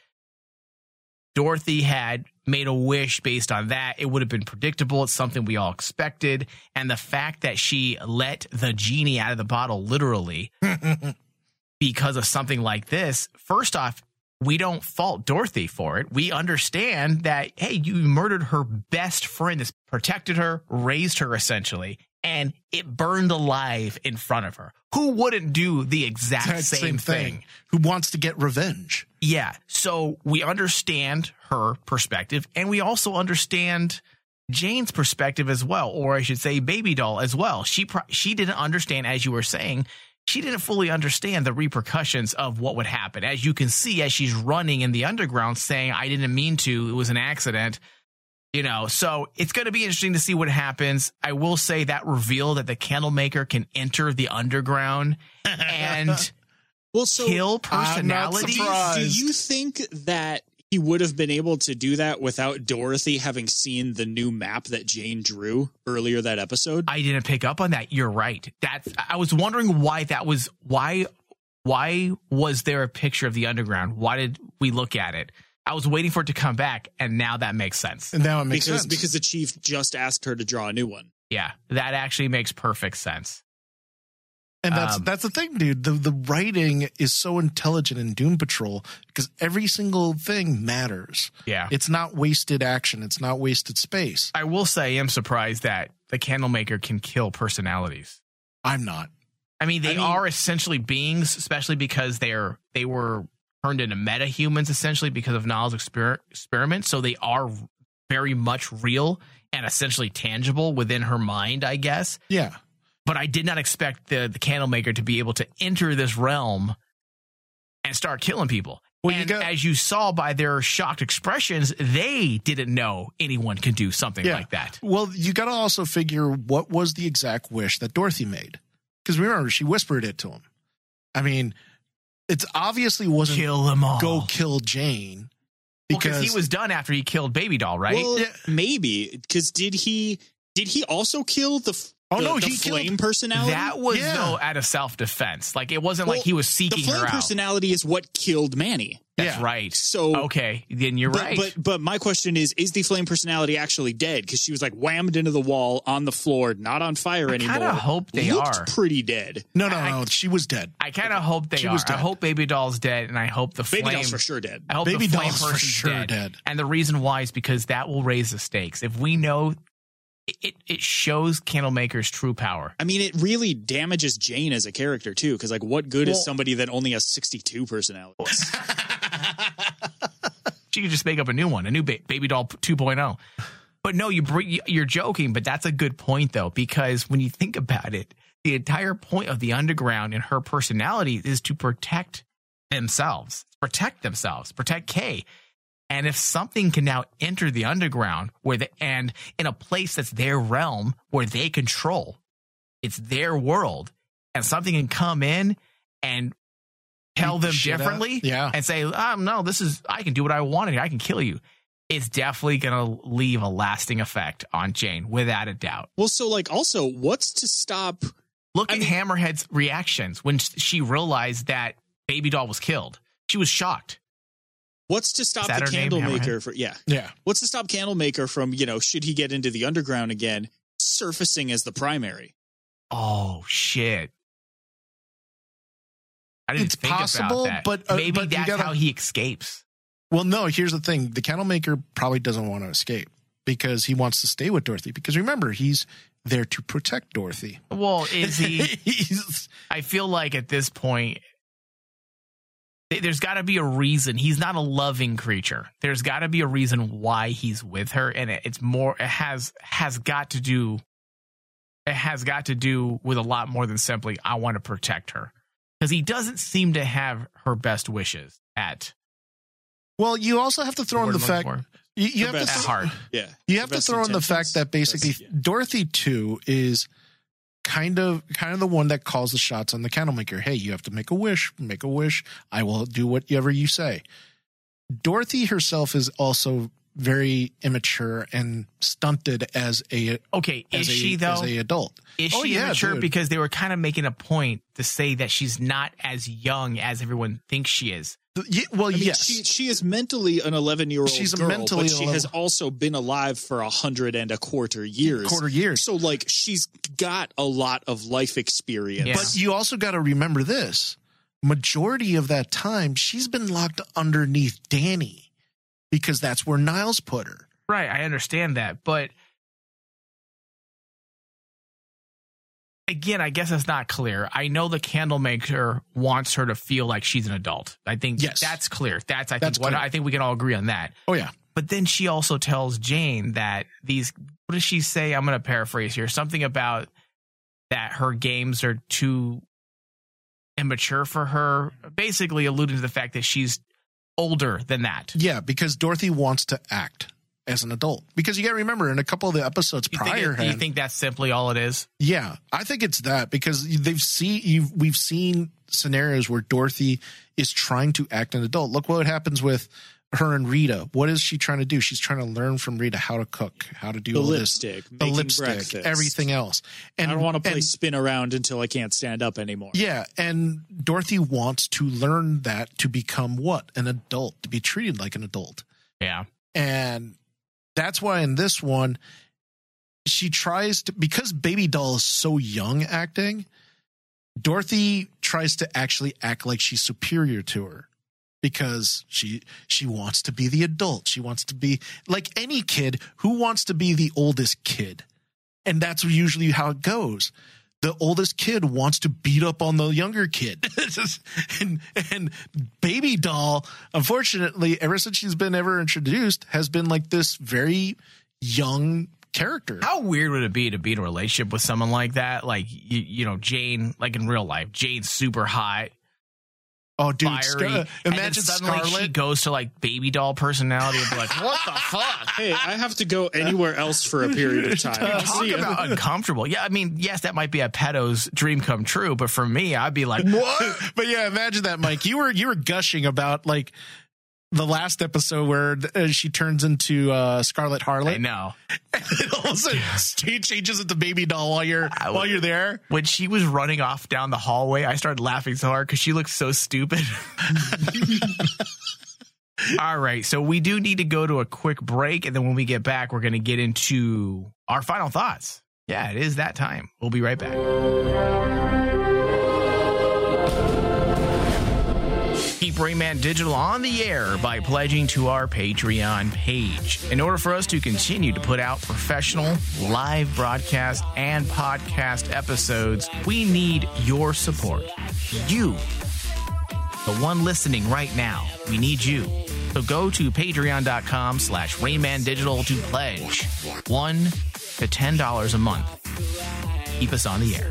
Dorothy had made a wish based on that, it would have been predictable. It's something we all expected. And the fact that she let the genie out of the bottle literally because of something like this, first off, we don't fault Dorothy for it. We understand that, hey, you murdered her best friend that's protected her, raised her essentially, and it burned alive in front of her. Who wouldn't do the exact That same, thing? Who wants to get revenge? Yeah. So we understand her perspective and we also understand Jane's perspective as well, or I should say baby doll as well. She, pro- she didn't understand, as you were saying, she didn't fully understand the repercussions of what would happen. As you can see, as she's running in the underground saying, I didn't mean to, it was an accident. You know, so it's going to be interesting to see what happens. I will say that reveal that the candle maker can enter the underground and Well, so kill I'm personalities. do you think that he would have been able to do that without Dorothy having seen the new map that Jane drew earlier that episode? I didn't pick up on that. You're right. That's I was wondering why that was why why was there a picture of the underground? Why did we look at it? I was waiting for it to come back and now that makes sense. And now it makes because sense. because the chief just asked her to draw a new one. Yeah, that actually makes perfect sense. and that's um, that's the thing, dude. The the writing is so intelligent in Doom Patrol because every single thing matters. Yeah. It's not wasted action. It's not wasted space. I will say I'm surprised that the candlemaker can kill personalities. I'm not. I mean, they I mean- are essentially beings, especially because they're they were turned into meta humans essentially because of Niles' exper- experiment. So they are very much real and essentially tangible within her mind, I guess. Yeah. But I did not expect the the candlemaker to be able to enter this realm and start killing people. Well, you got- as you saw by their shocked expressions, they didn't know anyone can do something Yeah. like that. Well, you got to also figure what was the exact wish that Dorothy made. Because remember, she whispered it to him. I mean, it's obviously wasn't Kill them all. go kill Jane because because he was done after he killed Baby Doll, right? Well, Yeah. maybe because did he did he also kill the f- Oh, the, no, the he killed- personality? That was Yeah. though out of self defense. Like it wasn't like he was seeking the seeking flame her out. personality is what killed Manny. That's Yeah. right. So okay, then you're but, right. But but my question is: Is the flame personality actually dead? Because she was like whammed into the wall on the floor, not on fire I anymore. I kinda hope they Looked are. pretty dead. no, no, I- no. She was dead. I kind of hope they She are. was I hope Baby Doll's dead, and I hope the Baby flame. doll's for sure dead. I hope Baby the flame Doll's for sure dead. dead. And the reason why is because that will raise the stakes. If we know, it it shows Candlemaker's true power. I mean, it really damages Jane as a character too. Because like, what good Well- is somebody that only has sixty-two personalities? She could just make up a new one, a new ba- Baby Doll 2.0. But no, you bring, you're joking, but that's a good point though, because when you think about it, the entire point of the underground and her personality is to protect themselves, protect themselves, protect Kay. And if something can now enter the underground where the, and in a place that's their realm where they control, it's their world and something can come in and tell them differently Yeah. and say, um, no, this is, I can do what I want here. I can kill you. It's definitely going to leave a lasting effect on Jane, without a doubt. Well, so like also, what's to stop? Look I at mean- Hammerhead's reactions when she realized that Baby Doll was killed. She was shocked. What's to stop the her name, Candlemaker for? Yeah, Yeah. what's to stop Candlemaker from you know should he get into the underground again, surfacing as the primary? Oh shit! I didn't It's think possible, about that. but, uh, maybe but that's gotta- how he escapes. Well, no, here's the thing. The Candlemaker probably doesn't want to escape because he wants to stay with Dorothy. Because remember, he's there to protect Dorothy. Well, is he? I feel like at this point, th- there's got to be a reason. He's not a loving creature. There's got to be a reason why he's with her, and it, it's more. It has has got to do. It has got to do with a lot more than simply I want to protect her, because he doesn't seem to have her best wishes at. well, you also have to throw in the fact for. you, you have to best- at th- heart. Yeah, you have to Best throw in the fact that basically best- yeah. Dorothy too is kind of kind of the one that calls the shots on the Candlemaker. Hey, you have to make a wish. Make a wish. I will do whatever you say. Dorothy herself is also very immature and stunted as a Okay, as is a, she though? as a adult. Is Oh, she yeah, immature? dude. Because they were kind of making a point to say that she's not as young as everyone thinks she is. Ye- well, I mean, yes, she she is mentally an eleven year old. She's a girl, mentally but she has also been alive for a hundred and a quarter years. quarter years. So like she's got a lot of life experience. Yeah. But you also got to remember this: majority of that time, she's been locked underneath Danny because that's where Niles put her. Right, I understand that, but again, I guess it's not clear. I know the candlemaker wants her to feel like she's an adult. I think Yes. that's clear. That's I That's think what. I think we can all agree on that. Oh yeah, But then she also tells Jane that these what does she say? I'm going to paraphrase here. Something about that her games are too immature for her, basically alluding to the fact that she's older than that. yeah, because Dorothy wants to act as an adult. Because you got to remember, in a couple of the episodes You think, prior, it- do you think that's simply all it is? Yeah, I think it's that because they've seen you've we've seen scenarios where Dorothy is trying to act an adult. Look what happens with her and Rita. What is she trying to do? She's trying to learn from Rita how to cook, how to do the all lipstick, this, the lipstick, breakfast. everything else. And I don't want to play and- spin around until I can't stand up anymore. yeah, and Dorothy wants to learn that to become what an adult, to be treated like an adult. Yeah. And that's why in this one, she tries to, because Baby Doll is so young acting, Dorothy tries to actually act like she's superior to her because she she wants to be the adult. She wants to be like any kid who wants to be the oldest kid. And that's usually how it goes. The oldest kid wants to beat up on the younger kid. And and baby doll, unfortunately, ever since she's been ever introduced, has been like this very young character. How weird would it be to be in a relationship with someone like that? Like you, you know, Jane, like in real life, Jane's super hot, oh, dude, fiery. Scar- and then imagine suddenly she Scarlet. goes to like baby doll personality and be like, "What the fuck?" Hey, I have to go anywhere else for a period of time. Talk See ya. about uncomfortable. Yeah, I mean, yes, that might be a pedo's dream come true, but for me, I'd be like, What? but yeah, imagine that, Mike. You were you were gushing about like the last episode where uh, she turns into uh, Scarlet Harlot. I know. and all of a sudden she changes into baby doll while you're I while you're there. When she was running off down the hallway, I started laughing so hard because she looked so stupid. All right, so we do need to go to a quick break, and then when we get back, we're going to get into our final thoughts. Yeah, it is that time. We'll be right back. Keep Rayman Digital on the air by pledging to our Patreon page. In order for us to continue to put out professional live broadcast and podcast episodes, we need your support. You, the one listening right now, we need you. So go to patreon.com slash Rayman Digital to pledge one to ten dollars a month. Keep us on the air.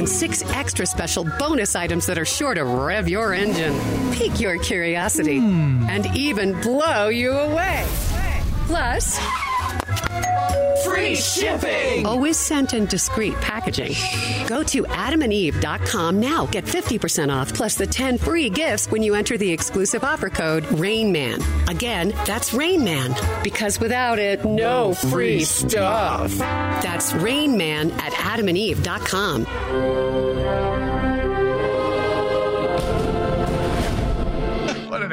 six extra special bonus items that are sure to rev your engine, pique your curiosity, hmm. and even blow you away. Plus, free shipping! Always sent in discreet packaging. Go to adamandeve.com now. Get 50% off plus the 10 free gifts when you enter the exclusive offer code RAINMAN. Again, that's RAINMAN. Because without it, no free stuff. That's RAINMAN at adamandeve.com.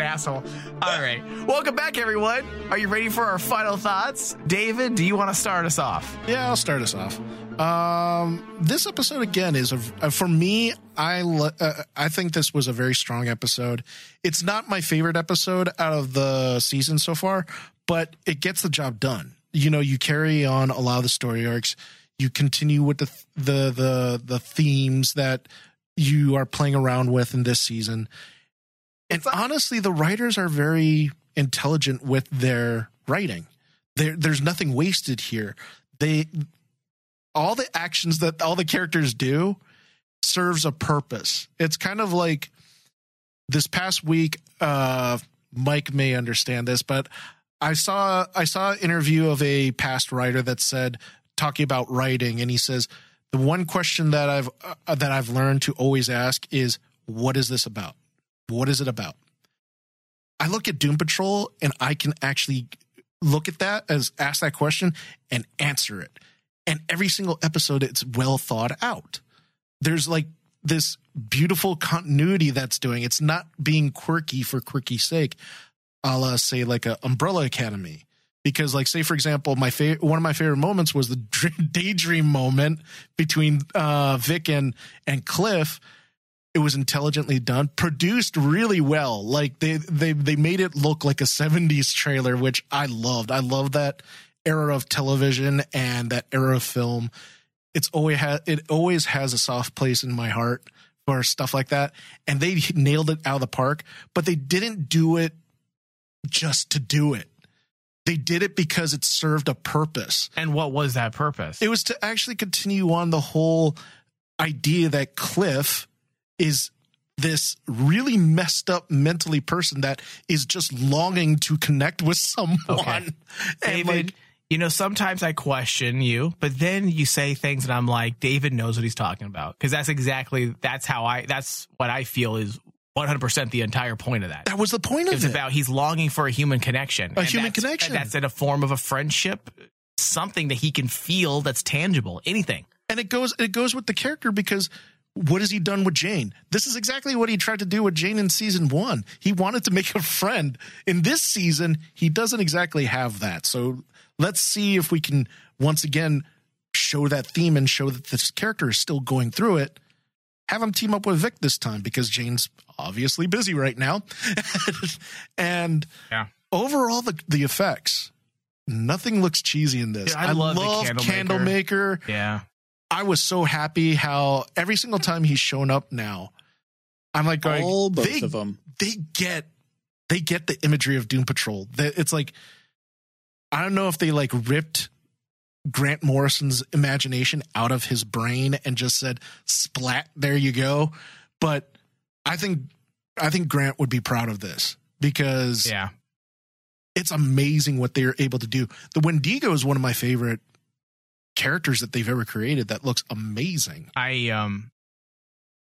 asshole. All right. Welcome back, everyone. Are you ready for our final thoughts? David, do you want to start us off? Yeah, I'll start us off. Um, this episode again is a, uh, for me. I uh, I think this was a very strong episode. It's not my favorite episode out of the season so far, but it gets the job done. You know, you carry on a lot of the story arcs. You continue with the the the the themes that you are playing around with in this season. And honestly, the writers are very intelligent with their writing. There, there's nothing wasted here. They all the actions that all the characters do serves a purpose. It's kind of like this past week. Uh, Mike may understand this, but I saw I saw an interview of a past writer that said talking about writing, and he says the one question that I've uh, that I've learned to always ask is what is this about? What is it about? I look at Doom Patrol and I can actually look at that as ask that question and answer it. And every single episode, it's well thought out. There's like this beautiful continuity that's doing. It's not being quirky for quirky sake, a la say like a Umbrella Academy. Because like say for example, my favorite one of my favorite moments was the daydream moment between uh, Vic and and Cliff it was intelligently done produced really well. Like they they they made it look like a 70s trailer which i loved. I love that era of television and that era of film. It's always ha- it always has a soft place in my heart for stuff like that. And they nailed it out of the park but they didn't do it just to do it. They did it because it served a purpose. And what was that purpose? it was to actually continue on the whole idea that Cliff is this really messed up mentally person that is just longing to connect with someone. Okay. And David, like, you know, sometimes I question you, but then you say things and I'm like, David knows what he's talking about. Cause that's exactly, that's how I, that's what I feel is 100% the entire point of that. that was the point of It's it. about he's longing for a human connection. A And human that's- connection. that's in a form of a friendship, something that he can feel that's tangible, anything. and it goes it goes with the character because what has he done with Jane? This is exactly what he tried to do with Jane in season one. He wanted to make a friend. In this season, he doesn't exactly have that. So let's see if we can once again show that theme and show that this character is still going through it. Have him team up with Vic this time because Jane's obviously busy right now. and Yeah. overall, the the effects, nothing looks cheesy in this. Yeah, I love the Candlemaker. Candlemaker. Yeah. I was so happy how every single time he's shown up now, I'm like going, All both they, of them. they get they get the imagery of Doom Patrol. It's like I don't know if they like ripped Grant Morrison's imagination out of his brain and just said splat there you go, but I think I think Grant would be proud of this because Yeah. it's amazing what they're able to do. The Wendigo is one of my favorite characters that they've ever created that looks amazing. I um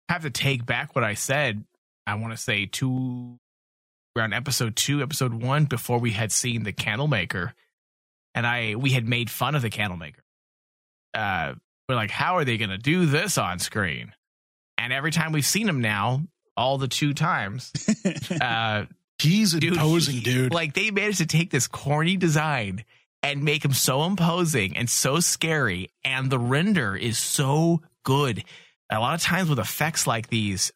have to take back what I said. I want to say two around episode two, episode one, before we had seen the Candlemaker, and I we had made fun of the Candlemaker. Uh, we're like, how are they going to do this on screen? And every time we've seen him now, all the two times, uh, He's dude, imposing, he- dude. Like they managed to take this corny design and make him so imposing and so scary, and the render is so good. A lot of times with effects like these,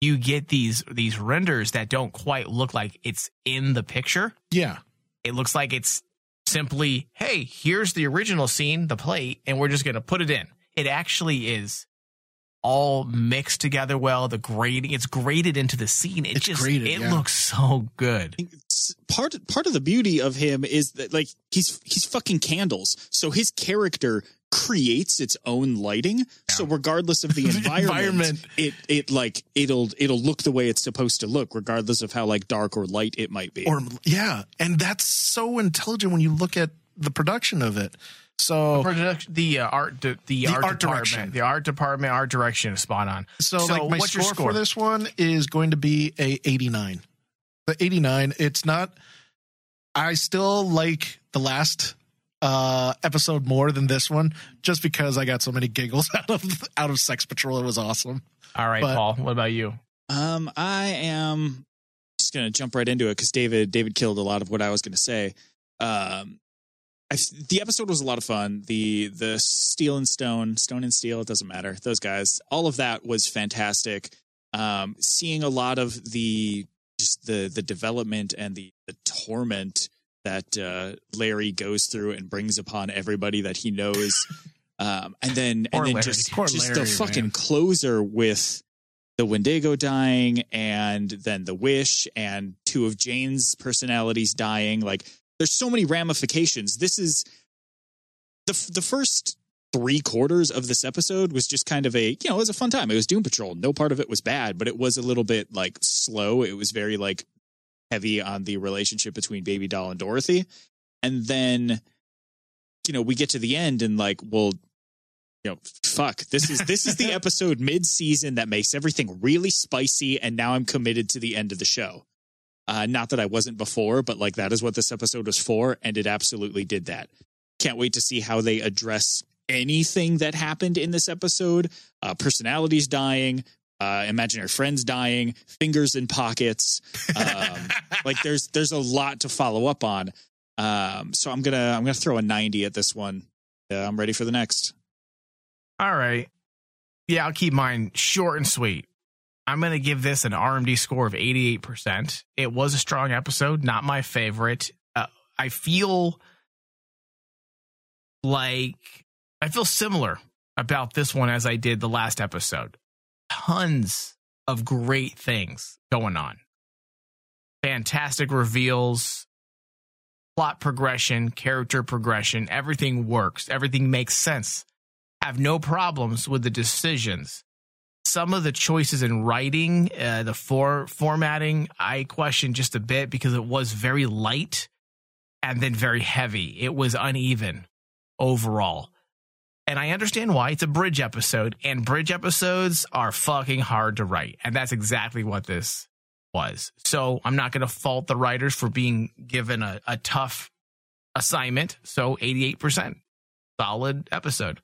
you get these these renders that don't quite look like it's in the picture. Yeah. It looks like it's simply, hey, here's the original scene, the plate, and we're just going to put it in. It actually is all mixed together well. The grading, it's graded into the scene. It It's just, graded, it yeah. looks so good. It's- part part of the beauty of him is that like he's he's fucking candles. So his character creates its own lighting. So regardless of the The environment, environment. it it like it'll it'll look the way it's supposed to look, regardless of how like dark or light it might be. Or yeah, and that's so intelligent when you look at the production of it. So Production, the uh, art, the, the, The art, art department, direction. the art department, art direction is spot on. So, like my what's score, your score for this one is going to be a 89. The 89, it's not I still like the last uh episode more than this one just because I got so many giggles out of out of Sex Patrol. It was awesome. All right, But- Paul. What about you? Um, I am just gonna jump right into it because David David killed a lot of what I was gonna say. Um, I, the episode was a lot of fun. The the Steel and Stone, Stone and Steel, it doesn't matter. Those guys, all of that was fantastic. Um, seeing a lot of the just the the development and the the torment that uh, Larry goes through and brings upon everybody that he knows. Um, and then Poor and then Larry. just Poor just Larry, the fucking man. closer with the Wendigo dying and then the Wish and two of Jane's personalities dying. Like there's so many ramifications. This is the the first three quarters of this episode was just kind of a you know it was a fun time. It was Doom Patrol. No part of it was bad, but it was a little bit like slow. It was very like heavy on the relationship between Baby Doll and Dorothy, and then you know we get to the end and like well you know fuck this is this is the episode mid season that makes everything really spicy and now I'm committed to the end of the show. Uh, not that I wasn't before, but like that is what this episode was for, and it absolutely did that. Can't wait to see how they address anything that happened in this episode. Uh, personalities dying, uh, imaginary friends dying, fingers in pockets. Um, like there's there's a lot to follow up on. Um, so I'm gonna I'm gonna throw a 90 at this one. Uh, I'm ready for the next. All right. Yeah, I'll keep mine short and sweet. I'm going to give this an RMD score of 88%. It was a strong episode, not my favorite. Uh, I feel like I feel similar about this one as I did the last episode. Tons of great things going on. Fantastic reveals, plot progression, character progression, everything works, everything makes sense have no problems with the decisions. Some of the choices in writing, uh, the for formatting, I question just a bit because it was very light and then very heavy. It was uneven overall. And I understand why. It's a bridge episode, and bridge episodes are fucking hard to write. And that's exactly what this was. So I'm not going to fault the writers for being given a, a tough assignment. So 88%. Solid episode.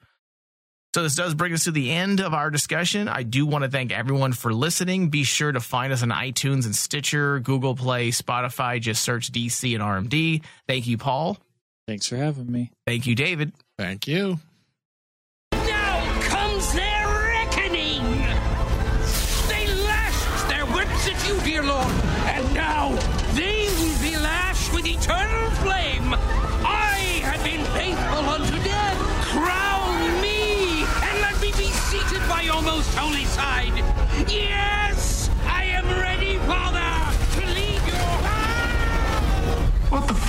So this does bring us to the end of our discussion. I do want to thank everyone for listening. Be sure to find us on iTunes and Stitcher, Google Play, Spotify. Just search DC and RMD. Thank you, Paul. Thanks for having me. Thank you, David. Thank you. What the